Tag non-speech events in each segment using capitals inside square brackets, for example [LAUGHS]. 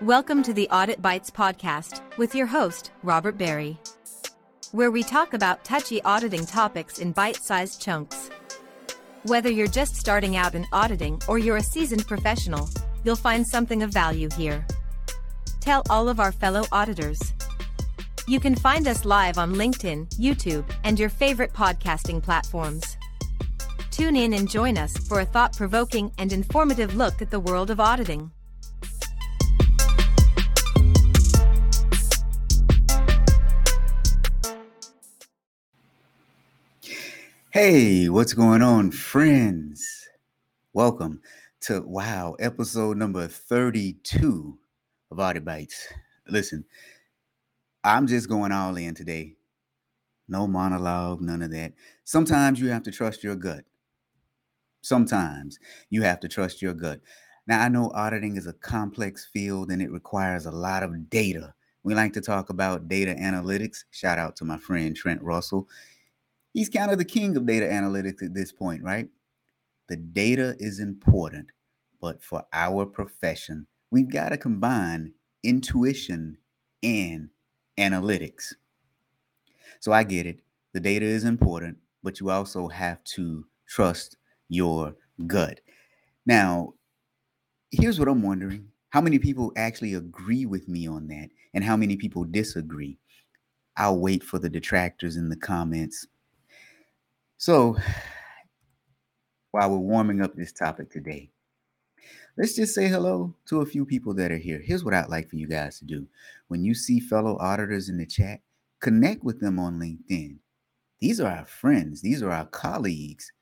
Welcome to the Audit Bites podcast with your host, Robert Berry, where we talk about touchy auditing topics in bite sized chunks. Whether you're just starting out in auditing or you're a seasoned professional, you'll find something of value here. Tell all of our fellow auditors. You can find us live on LinkedIn, YouTube, and your favorite podcasting platforms. Tune in and join us for a thought provoking and informative look at the world of auditing. Hey, what's going on, friends? Welcome to wow, episode number 32 of Audit Bites. Listen, I'm just going all in today. No monologue, none of that. Sometimes you have to trust your gut. Sometimes you have to trust your gut. Now, I know auditing is a complex field and it requires a lot of data. We like to talk about data analytics. Shout out to my friend Trent Russell he's kind of the king of data analytics at this point, right? The data is important, but for our profession, we've got to combine intuition and analytics. So I get it. The data is important, but you also have to trust your gut. Now, here's what I'm wondering how many people actually agree with me on that, and how many people disagree? I'll wait for the detractors in the comments so, while we're warming up this topic today, let's just say hello to a few people that are here. Here's what I'd like for you guys to do. When you see fellow auditors in the chat, connect with them on LinkedIn. These are our friends, these are our colleagues.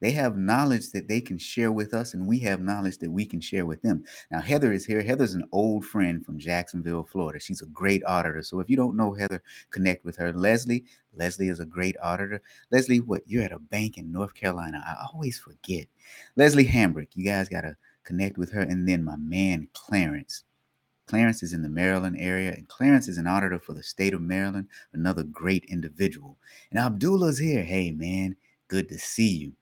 They have knowledge that they can share with us, and we have knowledge that we can share with them. Now, Heather is here. Heather's an old friend from Jacksonville, Florida. She's a great auditor. So if you don't know Heather, connect with her. Leslie, Leslie is a great auditor. Leslie, what? You're at a bank in North Carolina. I always forget. Leslie Hambrick, you guys got to connect with her. And then my man, Clarence. Clarence is in the Maryland area, and Clarence is an auditor for the state of Maryland, another great individual. And Abdullah's here. Hey, man, good to see you.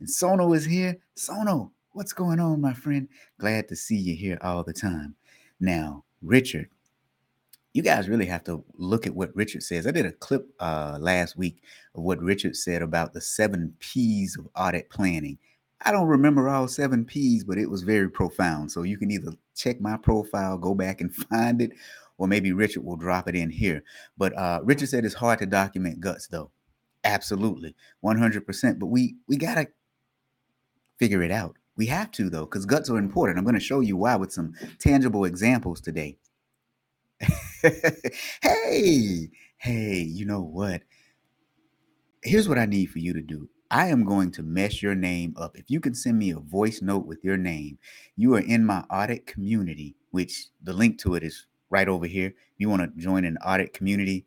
And Sono is here. Sono, what's going on, my friend? Glad to see you here all the time. Now, Richard, you guys really have to look at what Richard says. I did a clip uh, last week of what Richard said about the seven P's of audit planning. I don't remember all seven P's, but it was very profound. So you can either check my profile, go back and [LAUGHS] find it, or maybe Richard will drop it in here. But uh, Richard said it's hard to document guts, though. Absolutely, 100%. But we we gotta figure it out. We have to, though, because guts are important. I'm going to show you why with some tangible examples today. [LAUGHS] hey, hey, you know what? Here's what I need for you to do. I am going to mess your name up. If you can send me a voice note with your name, you are in my audit community, which the link to it is right over here. If you want to join an audit community,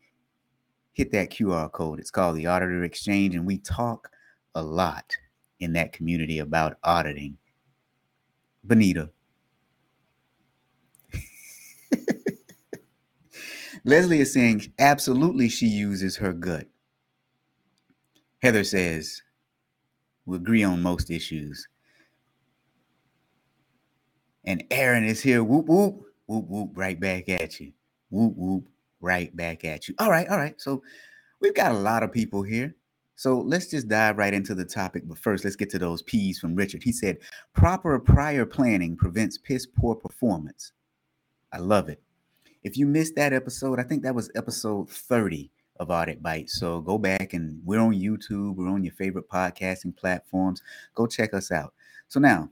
hit that QR code. It's called the Auditor Exchange, and we talk a lot in that community about auditing. Benita. [LAUGHS] Leslie is saying absolutely she uses her gut. Heather says we agree on most issues. And Aaron is here. Whoop whoop whoop whoop right back at you. Whoop whoop right back at you. All right, all right. So we've got a lot of people here. So let's just dive right into the topic. But first, let's get to those P's from Richard. He said, proper prior planning prevents piss poor performance. I love it. If you missed that episode, I think that was episode 30 of Audit Bite. So go back and we're on YouTube, we're on your favorite podcasting platforms. Go check us out. So now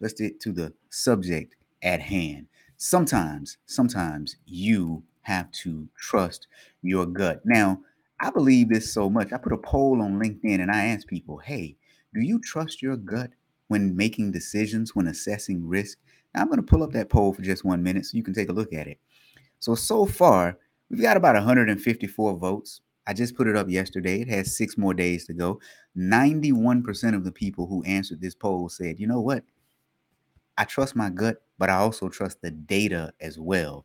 let's get to the subject at hand. Sometimes, sometimes you have to trust your gut. Now, I believe this so much. I put a poll on LinkedIn and I asked people, hey, do you trust your gut when making decisions, when assessing risk? Now, I'm going to pull up that poll for just one minute so you can take a look at it. So, so far, we've got about 154 votes. I just put it up yesterday. It has six more days to go. 91% of the people who answered this poll said, you know what? I trust my gut, but I also trust the data as well.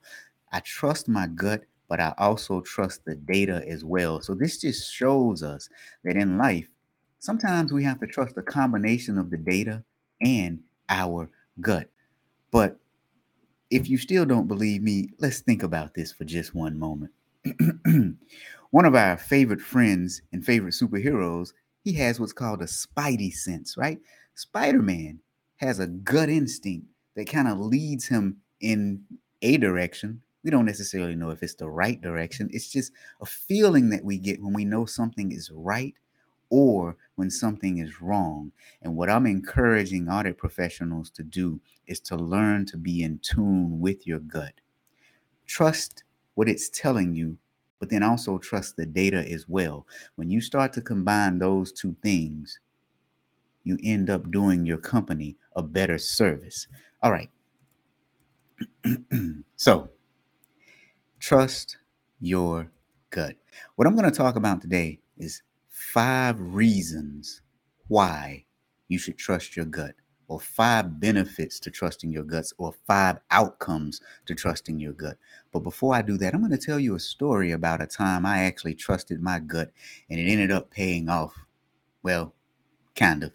I trust my gut but I also trust the data as well. So this just shows us that in life, sometimes we have to trust a combination of the data and our gut. But if you still don't believe me, let's think about this for just one moment. [CLEARS THROAT] one of our favorite friends and favorite superheroes, he has what's called a spidey sense, right? Spider Man has a gut instinct that kind of leads him in a direction. We don't necessarily know if it's the right direction. It's just a feeling that we get when we know something is right or when something is wrong. And what I'm encouraging audit professionals to do is to learn to be in tune with your gut. Trust what it's telling you, but then also trust the data as well. When you start to combine those two things, you end up doing your company a better service. All right. [CLEARS THROAT] so, trust your gut. What I'm going to talk about today is five reasons why you should trust your gut, or five benefits to trusting your guts, or five outcomes to trusting your gut. But before I do that, I'm going to tell you a story about a time I actually trusted my gut and it ended up paying off. Well, kind of.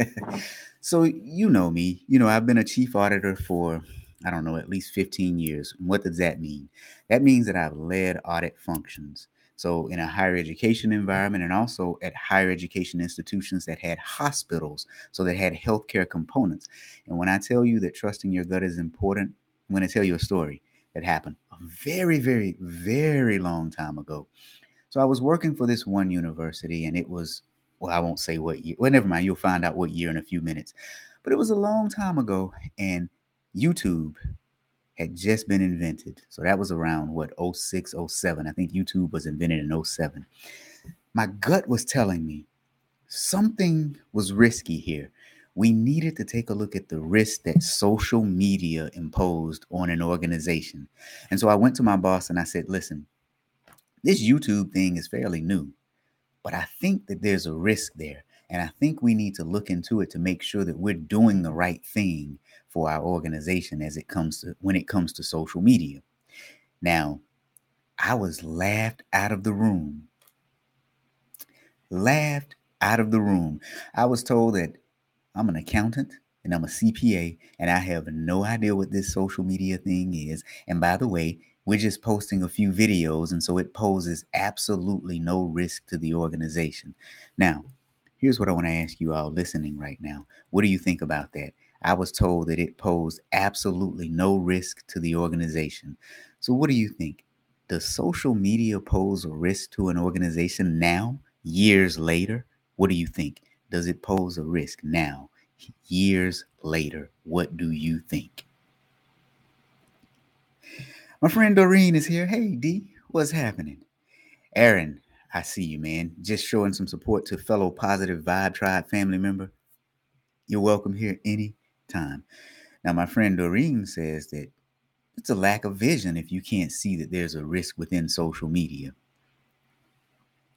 [LAUGHS] so, you know me. You know, I've been a chief auditor for, I don't know, at least 15 years. What does that mean? That means that I've led audit functions. So, in a higher education environment and also at higher education institutions that had hospitals, so that had healthcare components. And when I tell you that trusting your gut is important, I'm going to tell you a story that happened a very, very, very long time ago. So, I was working for this one university, and it was, well, I won't say what year. Well, never mind. You'll find out what year in a few minutes. But it was a long time ago, and YouTube had just been invented. So that was around what 06, 07. I think YouTube was invented in 07. My gut was telling me something was risky here. We needed to take a look at the risk that social media imposed on an organization. And so I went to my boss and I said, listen, this YouTube thing is fairly new, but I think that there's a risk there. And I think we need to look into it to make sure that we're doing the right thing for our organization as it comes to when it comes to social media. Now, I was laughed out of the room. Laughed out of the room. I was told that I'm an accountant and I'm a CPA and I have no idea what this social media thing is. And by the way, we're just posting a few videos and so it poses absolutely no risk to the organization. Now, here's what I want to ask you all listening right now. What do you think about that? I was told that it posed absolutely no risk to the organization. So, what do you think? Does social media pose a risk to an organization now, years later? What do you think? Does it pose a risk now, years later? What do you think? My friend Doreen is here. Hey, D, what's happening? Aaron, I see you, man. Just showing some support to fellow positive vibe tribe family member. You're welcome here any time. Now, my friend Doreen says that it's a lack of vision if you can't see that there's a risk within social media.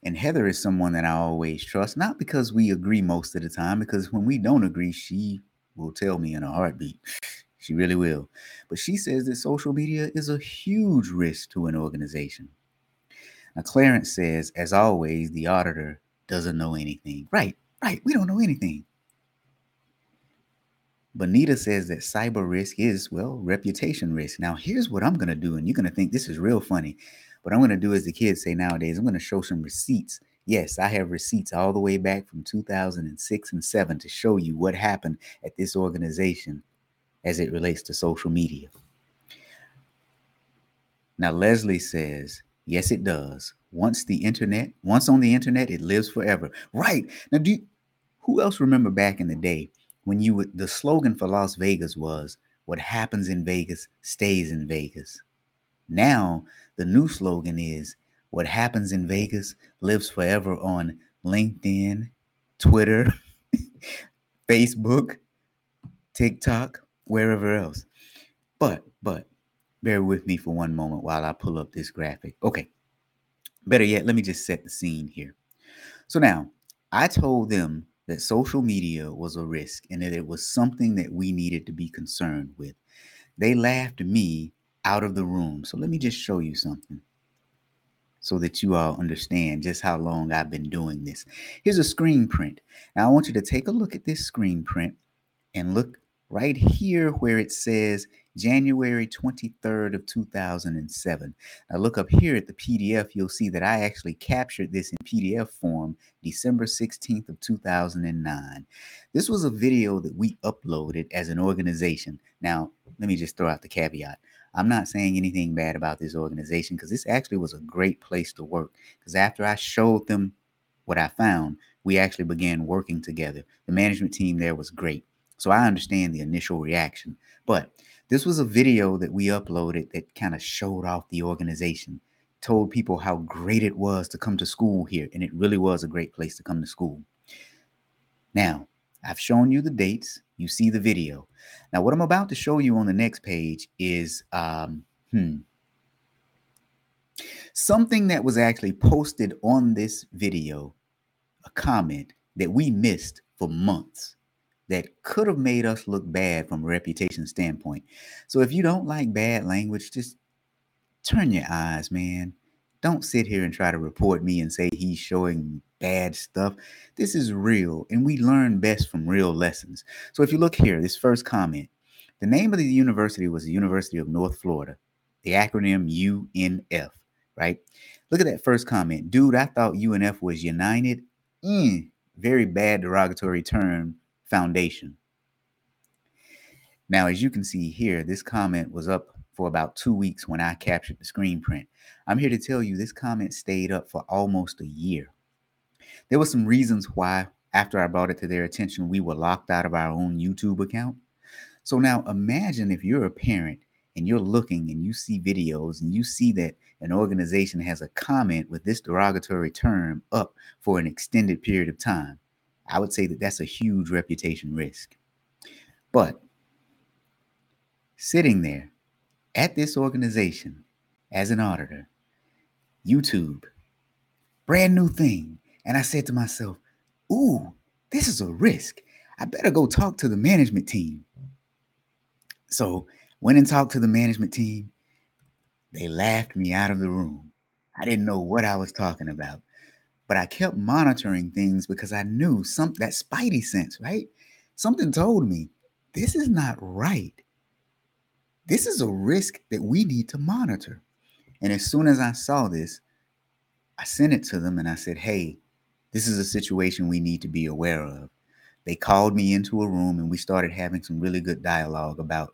And Heather is someone that I always trust, not because we agree most of the time, because when we don't agree, she will tell me in a heartbeat. She really will. But she says that social media is a huge risk to an organization. Now, Clarence says, as always, the auditor doesn't know anything. Right, right. We don't know anything. Bonita says that cyber risk is, well, reputation risk. Now, here's what I'm going to do, and you're going to think this is real funny. What I'm going to do, as the kids say nowadays, I'm going to show some receipts. Yes, I have receipts all the way back from 2006 and 7 to show you what happened at this organization as it relates to social media. Now, Leslie says, yes, it does. Once the internet, once on the internet, it lives forever. Right. Now, do you, who else remember back in the day when you would the slogan for Las Vegas was what happens in Vegas stays in Vegas. Now the new slogan is what happens in Vegas lives forever on LinkedIn, Twitter, [LAUGHS] Facebook, TikTok, wherever else. But but bear with me for one moment while I pull up this graphic. Okay. Better yet, let me just set the scene here. So now I told them that social media was a risk and that it was something that we needed to be concerned with. They laughed me out of the room. So let me just show you something so that you all understand just how long I've been doing this. Here's a screen print. Now I want you to take a look at this screen print and look right here where it says January 23rd of 2007. Now look up here at the PDF, you'll see that I actually captured this in PDF form December 16th of 2009. This was a video that we uploaded as an organization. Now, let me just throw out the caveat. I'm not saying anything bad about this organization because this actually was a great place to work. Because after I showed them what I found, we actually began working together. The management team there was great. So I understand the initial reaction. But this was a video that we uploaded that kind of showed off the organization, told people how great it was to come to school here. And it really was a great place to come to school. Now, I've shown you the dates. You see the video. Now, what I'm about to show you on the next page is um, hmm, something that was actually posted on this video, a comment that we missed for months that could have made us look bad from a reputation standpoint. So if you don't like bad language, just turn your eyes, man. Don't sit here and try to report me and say he's showing bad stuff. This is real, and we learn best from real lessons. So if you look here, this first comment, the name of the university was the University of North Florida, the acronym UNF, right? Look at that first comment. Dude, I thought UNF was United. Mm, very bad derogatory term foundation. Now, as you can see here, this comment was up for about two weeks when I captured the screen print. I'm here to tell you this comment stayed up for almost a year. There were some reasons why, after I brought it to their attention, we were locked out of our own YouTube account. So now imagine if you're a parent and you're looking and you see videos and you see that an organization has a comment with this derogatory term up for an extended period of time. I would say that that's a huge reputation risk. But sitting there at this organization as an auditor, YouTube, brand new thing. And I said to myself, ooh, this is a risk. I better go talk to the management team. So went and talked to the management team. They laughed me out of the room. I didn't know what I was talking about but I kept monitoring things because I knew some that spidey sense, right? Something told me this is not right. This is a risk that we need to monitor. And as soon as I saw this, I sent it to them and I said, Hey, this is a situation we need to be aware of. They called me into a room and we started having some really good dialogue about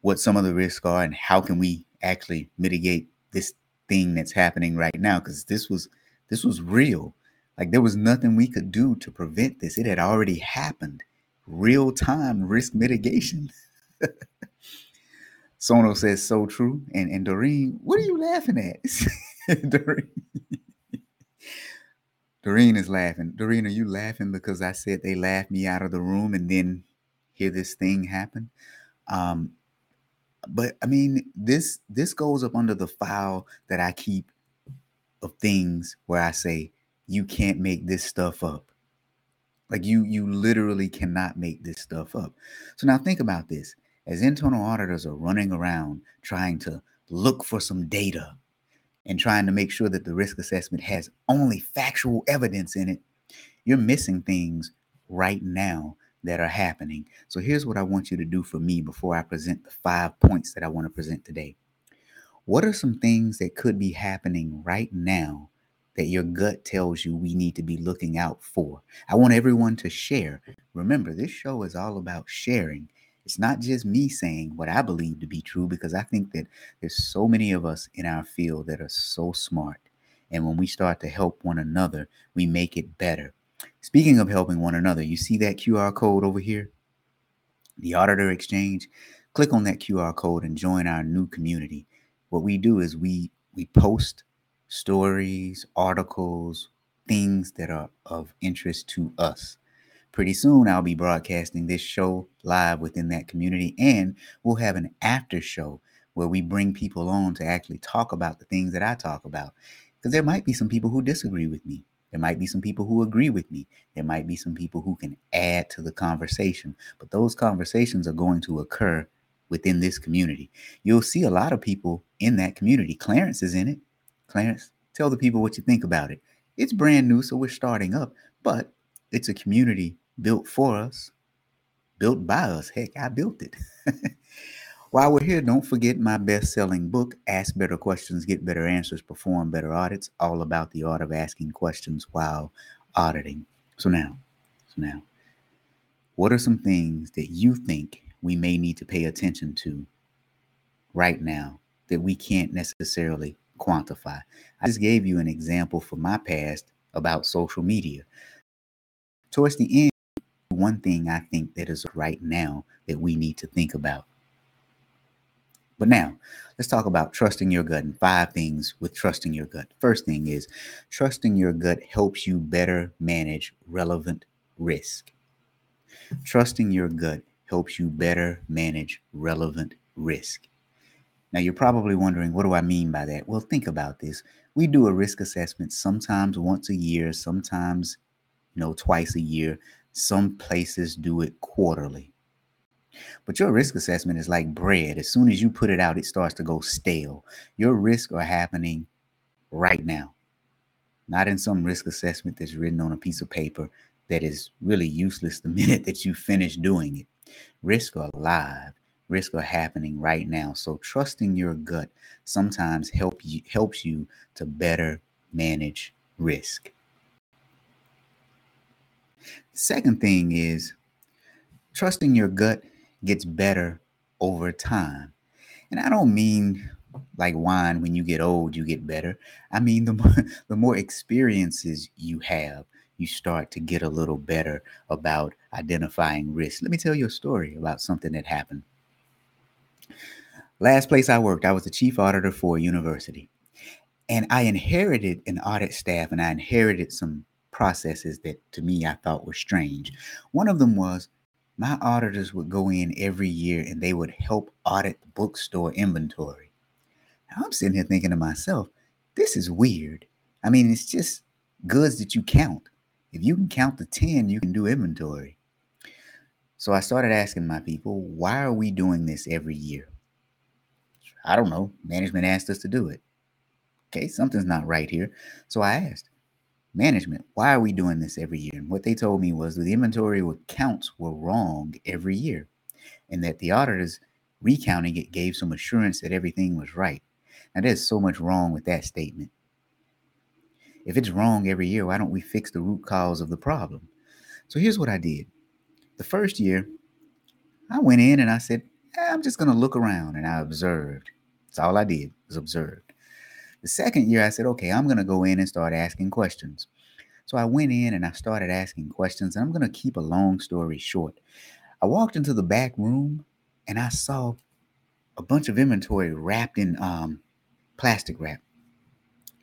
what some of the risks are and how can we actually mitigate this thing that's happening right now because this was this was real. Like there was nothing we could do to prevent this. It had already happened. Real time risk mitigation. [LAUGHS] Sono says so true. And and Doreen, what are you laughing at? [LAUGHS] Doreen. Doreen is laughing. Doreen, are you laughing because I said they laughed me out of the room and then hear this thing happen? Um, but I mean, this this goes up under the file that I keep of things where I say, you can't make this stuff up. Like you, you literally cannot make this stuff up. So now think about this. As internal auditors are running around trying to look for some data and trying to make sure that the risk assessment has only factual evidence in it, you're missing things right now that are happening. So here's what I want you to do for me before I present the five points that I want to present today. What are some things that could be happening right now that your gut tells you we need to be looking out for? I want everyone to share. Remember, this show is all about sharing. It's not just me saying what I believe to be true because I think that there's so many of us in our field that are so smart. And when we start to help one another, we make it better. Speaking of helping one another, you see that QR code over here? The Auditor Exchange. Click on that QR code and join our new community what we do is we we post stories, articles, things that are of interest to us. Pretty soon I'll be broadcasting this show live within that community and we'll have an after show where we bring people on to actually talk about the things that I talk about. Because there might be some people who disagree with me. There might be some people who agree with me. There might be some people who can add to the conversation. But those conversations are going to occur within this community. You'll see a lot of people in that community. Clarence is in it. Clarence, tell the people what you think about it. It's brand new, so we're starting up, but it's a community built for us, built by us. Heck, I built it. [LAUGHS] While we're here, don't forget my best selling book, Ask Better Questions, Get Better Answers, Perform Better Audits, all about the art of asking questions while auditing. So now, so now, what are some things that you think we may need to pay attention to right now that we can't necessarily quantify? I just gave you an example from my past about social media. Towards the end, one thing I think that is right now that we need to think about. But now, let's talk about trusting your gut and five things with trusting your gut. First thing is trusting your gut helps you better manage relevant risk. Trusting your gut helps you better manage relevant risk. Now, you're probably wondering, what do I mean by that? Well, think about this. We do a risk assessment sometimes once a year, sometimes, you know, twice a year. Some places do it quarterly. But your risk assessment is like bread. As soon as you put it out, it starts to go stale. Your risks are happening right now, not in some risk assessment that's written on a piece of paper that is really useless the [LAUGHS] minute that you finish doing it. Risks are alive. Risks are happening right now. So trusting your gut sometimes help you helps you to better manage risk. Second thing is trusting your gut gets better over time. And I don't mean like wine when you get old you get better. I mean the [LAUGHS] more the more experiences you have, you start to get a little better about identifying risk. Let me tell you a story about something that happened. Last place I worked, I was the chief auditor for a university. And I inherited an audit staff and I inherited some processes that to me I thought were strange. One of them was my auditors would go in every year and they would help audit the bookstore inventory. Now I'm sitting here thinking to myself, this is weird. I mean, it's just goods that you count. If you can count the 10, you can do inventory. So I started asking my people, why are we doing this every year? I don't know. Management asked us to do it. Okay, something's not right here. So I asked, management, why are we doing this every year? And what they told me was the inventory counts were wrong every year, and that the auditors recounting it gave some assurance that everything was right. Now, there's so much wrong with that statement. If it's wrong every year, why don't we fix the root cause of the problem? So here's what I did. The first year, I went in and I said, eh, I'm just going to look around, and I observed. That's all I did was observe. The second year, I said, okay, I'm going to go in and start asking questions. So I went in and I started asking questions. And I'm going to keep a long story short. I walked into the back room and I saw a bunch of inventory wrapped in um, plastic wrap.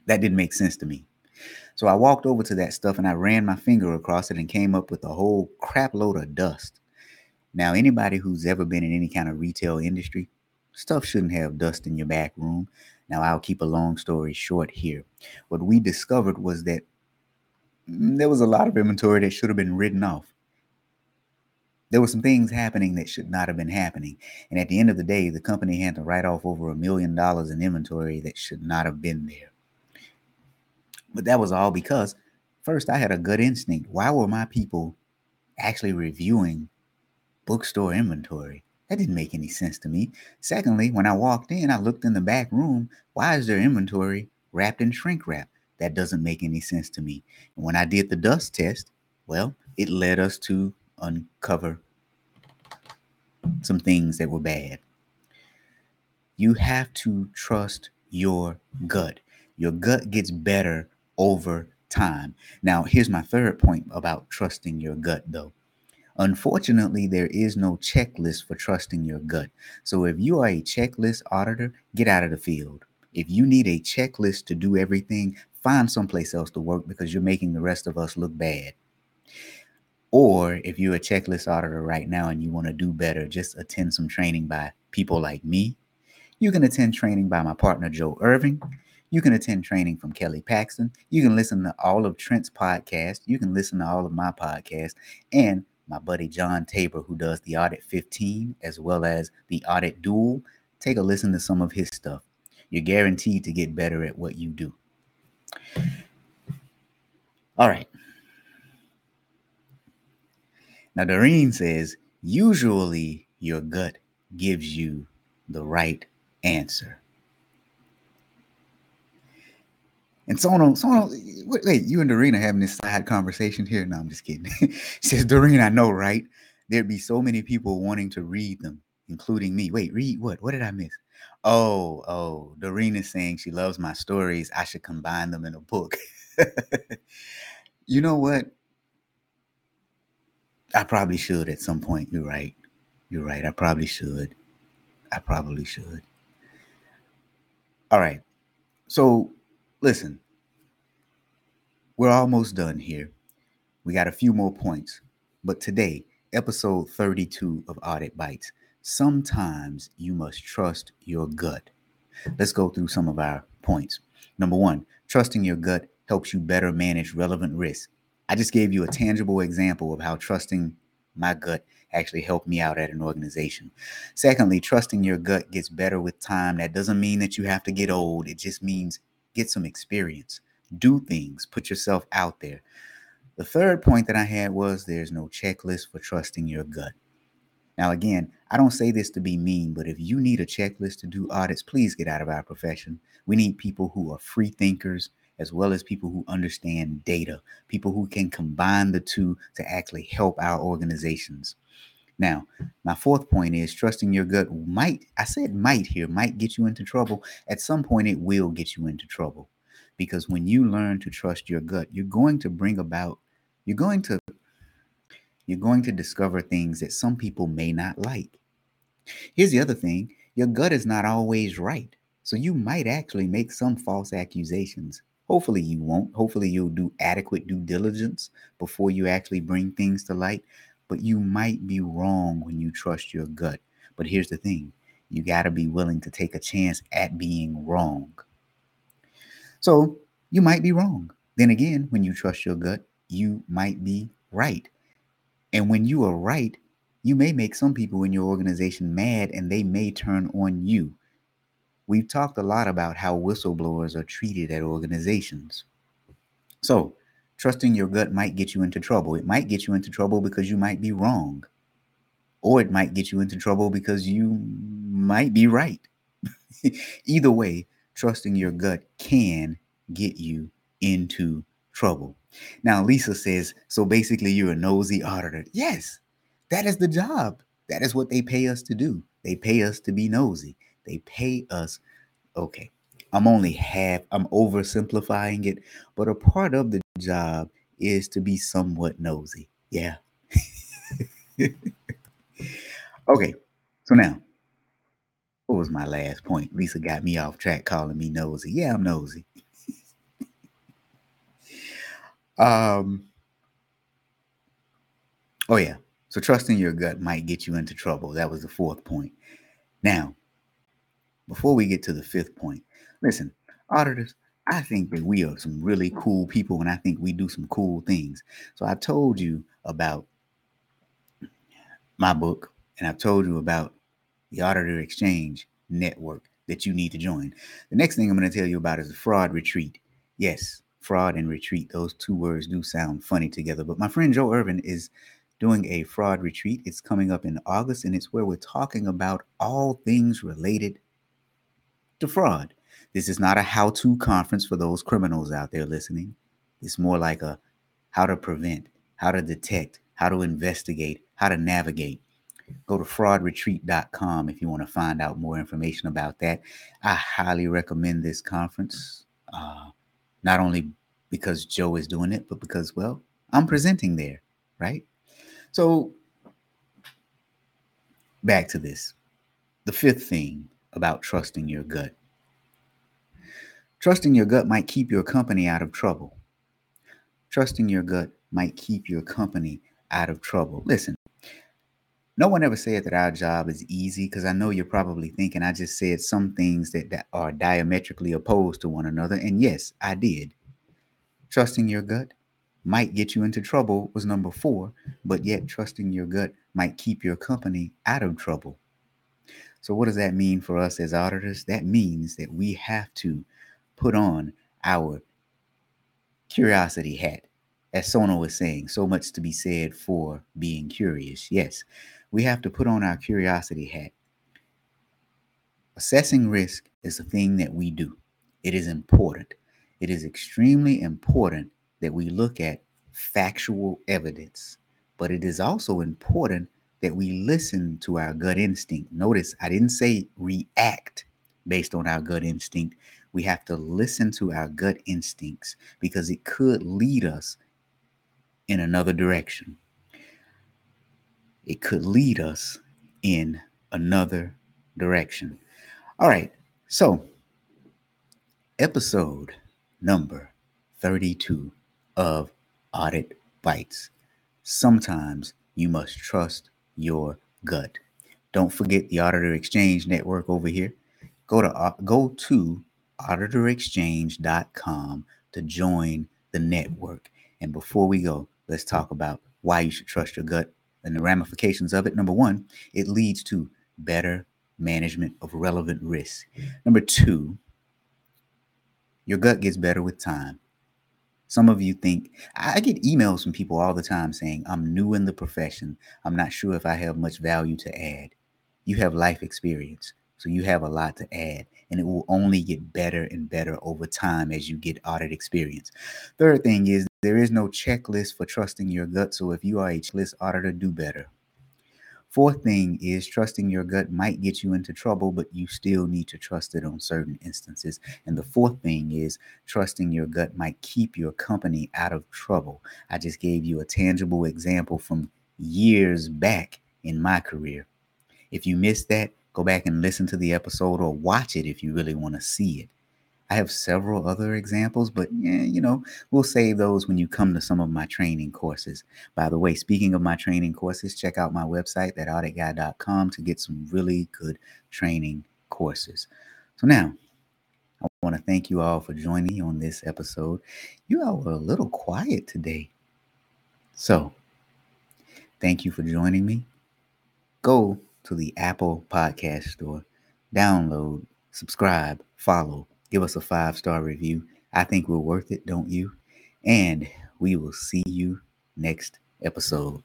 That didn't make sense to me. So I walked over to that stuff and I ran my finger across it and came up with a whole crap load of dust. Now, anybody who's ever been in any kind of retail industry, stuff shouldn't have dust in your back room. Now, I'll keep a long story short here. What we discovered was that mm, there was a lot of inventory that should have been written off. There were some things happening that should not have been happening. And at the end of the day, the company had to write off over a million dollars in inventory that should not have been there. But that was all because first I had a gut instinct. Why were my people actually reviewing bookstore inventory? That didn't make any sense to me. Secondly, when I walked in, I looked in the back room. Why is there inventory wrapped in shrink wrap? That doesn't make any sense to me. And when I did the dust test, well, it led us to uncover some things that were bad. You have to trust your gut. Your gut gets better over time. Now, here's my third point about trusting your gut, though. Unfortunately, there is no checklist for trusting your gut. So if you are a checklist auditor, get out of the field. If you need a checklist to do everything, find someplace else to work because you're making the rest of us look bad. Or if you're a checklist auditor right now and you want to do better, just attend some training by people like me. You can attend training by my partner, Joe Irving. You can attend training from Kelly Paxton. You can listen to all of Trent's podcast. You can listen to all of my podcast. And my buddy John Tabor, who does the Audit 15 as well as the Audit Duel. Take a listen to some of his stuff. You're guaranteed to get better at what you do. All right. Now, Doreen says, usually your gut gives you the right answer. And Sono, Sono, wait, wait, you and Doreen are having this side conversation here. No, I'm just kidding. she [LAUGHS] says, Doreen, I know, right? There'd be so many people wanting to read them, including me. Wait, read what? What did I miss? Oh, oh, Doreen is saying she loves my stories. I should combine them in a book. [LAUGHS] you know what? I probably should at some point. You're right. You're right. I probably should. I probably should. All right. So listen, we're almost done here. We got a few more points. But today, episode 32 of Audit Bites, sometimes you must trust your gut. Let's go through some of our points. Number one, trusting your gut helps you better manage relevant risks. I just gave you a tangible example of how trusting my gut actually helped me out at an organization. Secondly, trusting your gut gets better with time. That doesn't mean that you have to get old, it just means get some experience, do things, put yourself out there. The third point that I had was there's no checklist for trusting your gut. Now, again, I don't say this to be mean, but if you need a checklist to do audits, please get out of our profession. We need people who are free thinkers as well as people who understand data, people who can combine the two to actually help our organizations. Now, my fourth point is trusting your gut might, I said might here, might get you into trouble. At some point, it will get you into trouble because when you learn to trust your gut, you're going to bring about, you're going to, you're going to discover things that some people may not like. Here's the other thing your gut is not always right. So you might actually make some false accusations. Hopefully, you won't. Hopefully, you'll do adequate due diligence before you actually bring things to light but you might be wrong when you trust your gut. But here's the thing you got to be willing to take a chance at being wrong. So you might be wrong. Then again, when you trust your gut, you might be right. And when you are right, you may make some people in your organization mad and they may turn on you. We've talked a lot about how whistleblowers are treated at organizations. So, trusting your gut might get you into trouble. It might get you into trouble because you might be wrong, or it might get you into trouble because you might be right. [LAUGHS] Either way, trusting your gut can get you into trouble. Now, Lisa says, so basically, you're a nosy auditor. Yes, that is the job. That is what they pay us to do. They pay us to be nosy. They pay us, okay, I'm only half, I'm oversimplifying it, but a part of the job is to be somewhat nosy. Yeah. [LAUGHS] okay. So now, what was my last point? Lisa got me off track calling me nosy. Yeah, I'm nosy. [LAUGHS] um Oh yeah. So trusting your gut might get you into trouble. That was the fourth point. Now, before we get to the fifth point, Listen, auditors, I think that we are some really cool people and I think we do some cool things. So I told you about my book and I've told you about the Auditor Exchange network that you need to join. The next thing I'm going to tell you about is the fraud retreat. Yes, fraud and retreat, those two words do sound funny together, but my friend Joe Irvin is doing a fraud retreat. It's coming up in August and it's where we're talking about all things related to fraud. This is not a how to conference for those criminals out there listening. It's more like a how to prevent, how to detect, how to investigate, how to navigate. Go to fraudretreat.com if you want to find out more information about that. I highly recommend this conference, uh, not only because Joe is doing it, but because, well, I'm presenting there, right? So, back to this. The fifth thing about trusting your gut Trusting your gut might keep your company out of trouble. Trusting your gut might keep your company out of trouble. Listen, no one ever said that our job is easy because I know you're probably thinking I just said some things that, that are diametrically opposed to one another. And yes, I did. Trusting your gut might get you into trouble was number four, but yet trusting your gut might keep your company out of trouble. So, what does that mean for us as auditors? That means that we have to put on our curiosity hat. As Sono was saying, so much to be said for being curious. Yes, we have to put on our curiosity hat. Assessing risk is a thing that we do. It is important. It is extremely important that we look at factual evidence, but it is also important that we listen to our gut instinct. Notice I didn't say react based on our gut instinct. We have to listen to our gut instincts because it could lead us in another direction. It could lead us in another direction. All right. So, episode number 32 of Audit Bites. Sometimes you must trust your gut. Don't forget the Auditor Exchange Network over here. Go to uh, go to auditorexchange.com to join the network. And before we go, let's talk about why you should trust your gut and the ramifications of it. Number one, it leads to better management of relevant risk. Number two, your gut gets better with time. Some of you think, I get emails from people all the time saying, I'm new in the profession. I'm not sure if I have much value to add. You have life experience, so you have a lot to add, and it will only get better and better over time as you get audit experience. Third thing is, there is no checklist for trusting your gut, so if you are a checklist auditor, do better. Fourth thing is trusting your gut might get you into trouble, but you still need to trust it on certain instances. And the fourth thing is trusting your gut might keep your company out of trouble. I just gave you a tangible example from years back in my career. If you missed that, go back and listen to the episode or watch it if you really want to see it. I have several other examples, but yeah, you know, we'll save those when you come to some of my training courses. By the way, speaking of my training courses, check out my website, thatauditguy.com, to get some really good training courses. So now, I want to thank you all for joining me on this episode. You all were a little quiet today. So, thank you for joining me. Go to the Apple Podcast Store, download, subscribe, follow Give us a five star review. I think we're worth it, don't you? And we will see you next episode.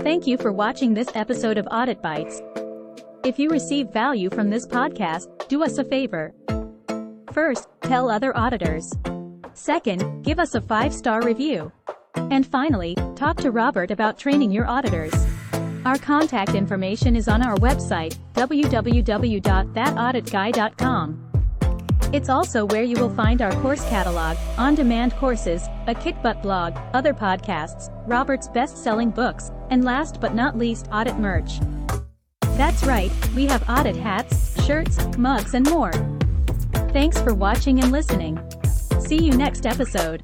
Thank you for watching this episode of Audit Bites. If you receive value from this podcast, do us a favor. First, tell other auditors. Second, give us a five star review. And finally, talk to Robert about training your auditors. Our contact information is on our website, www.thatauditguy.com. It's also where you will find our course catalog, on demand courses, a kickbutt blog, other podcasts, Robert's best selling books, and last but not least, audit merch. That's right, we have audit hats, shirts, mugs, and more. Thanks for watching and listening. See you next episode.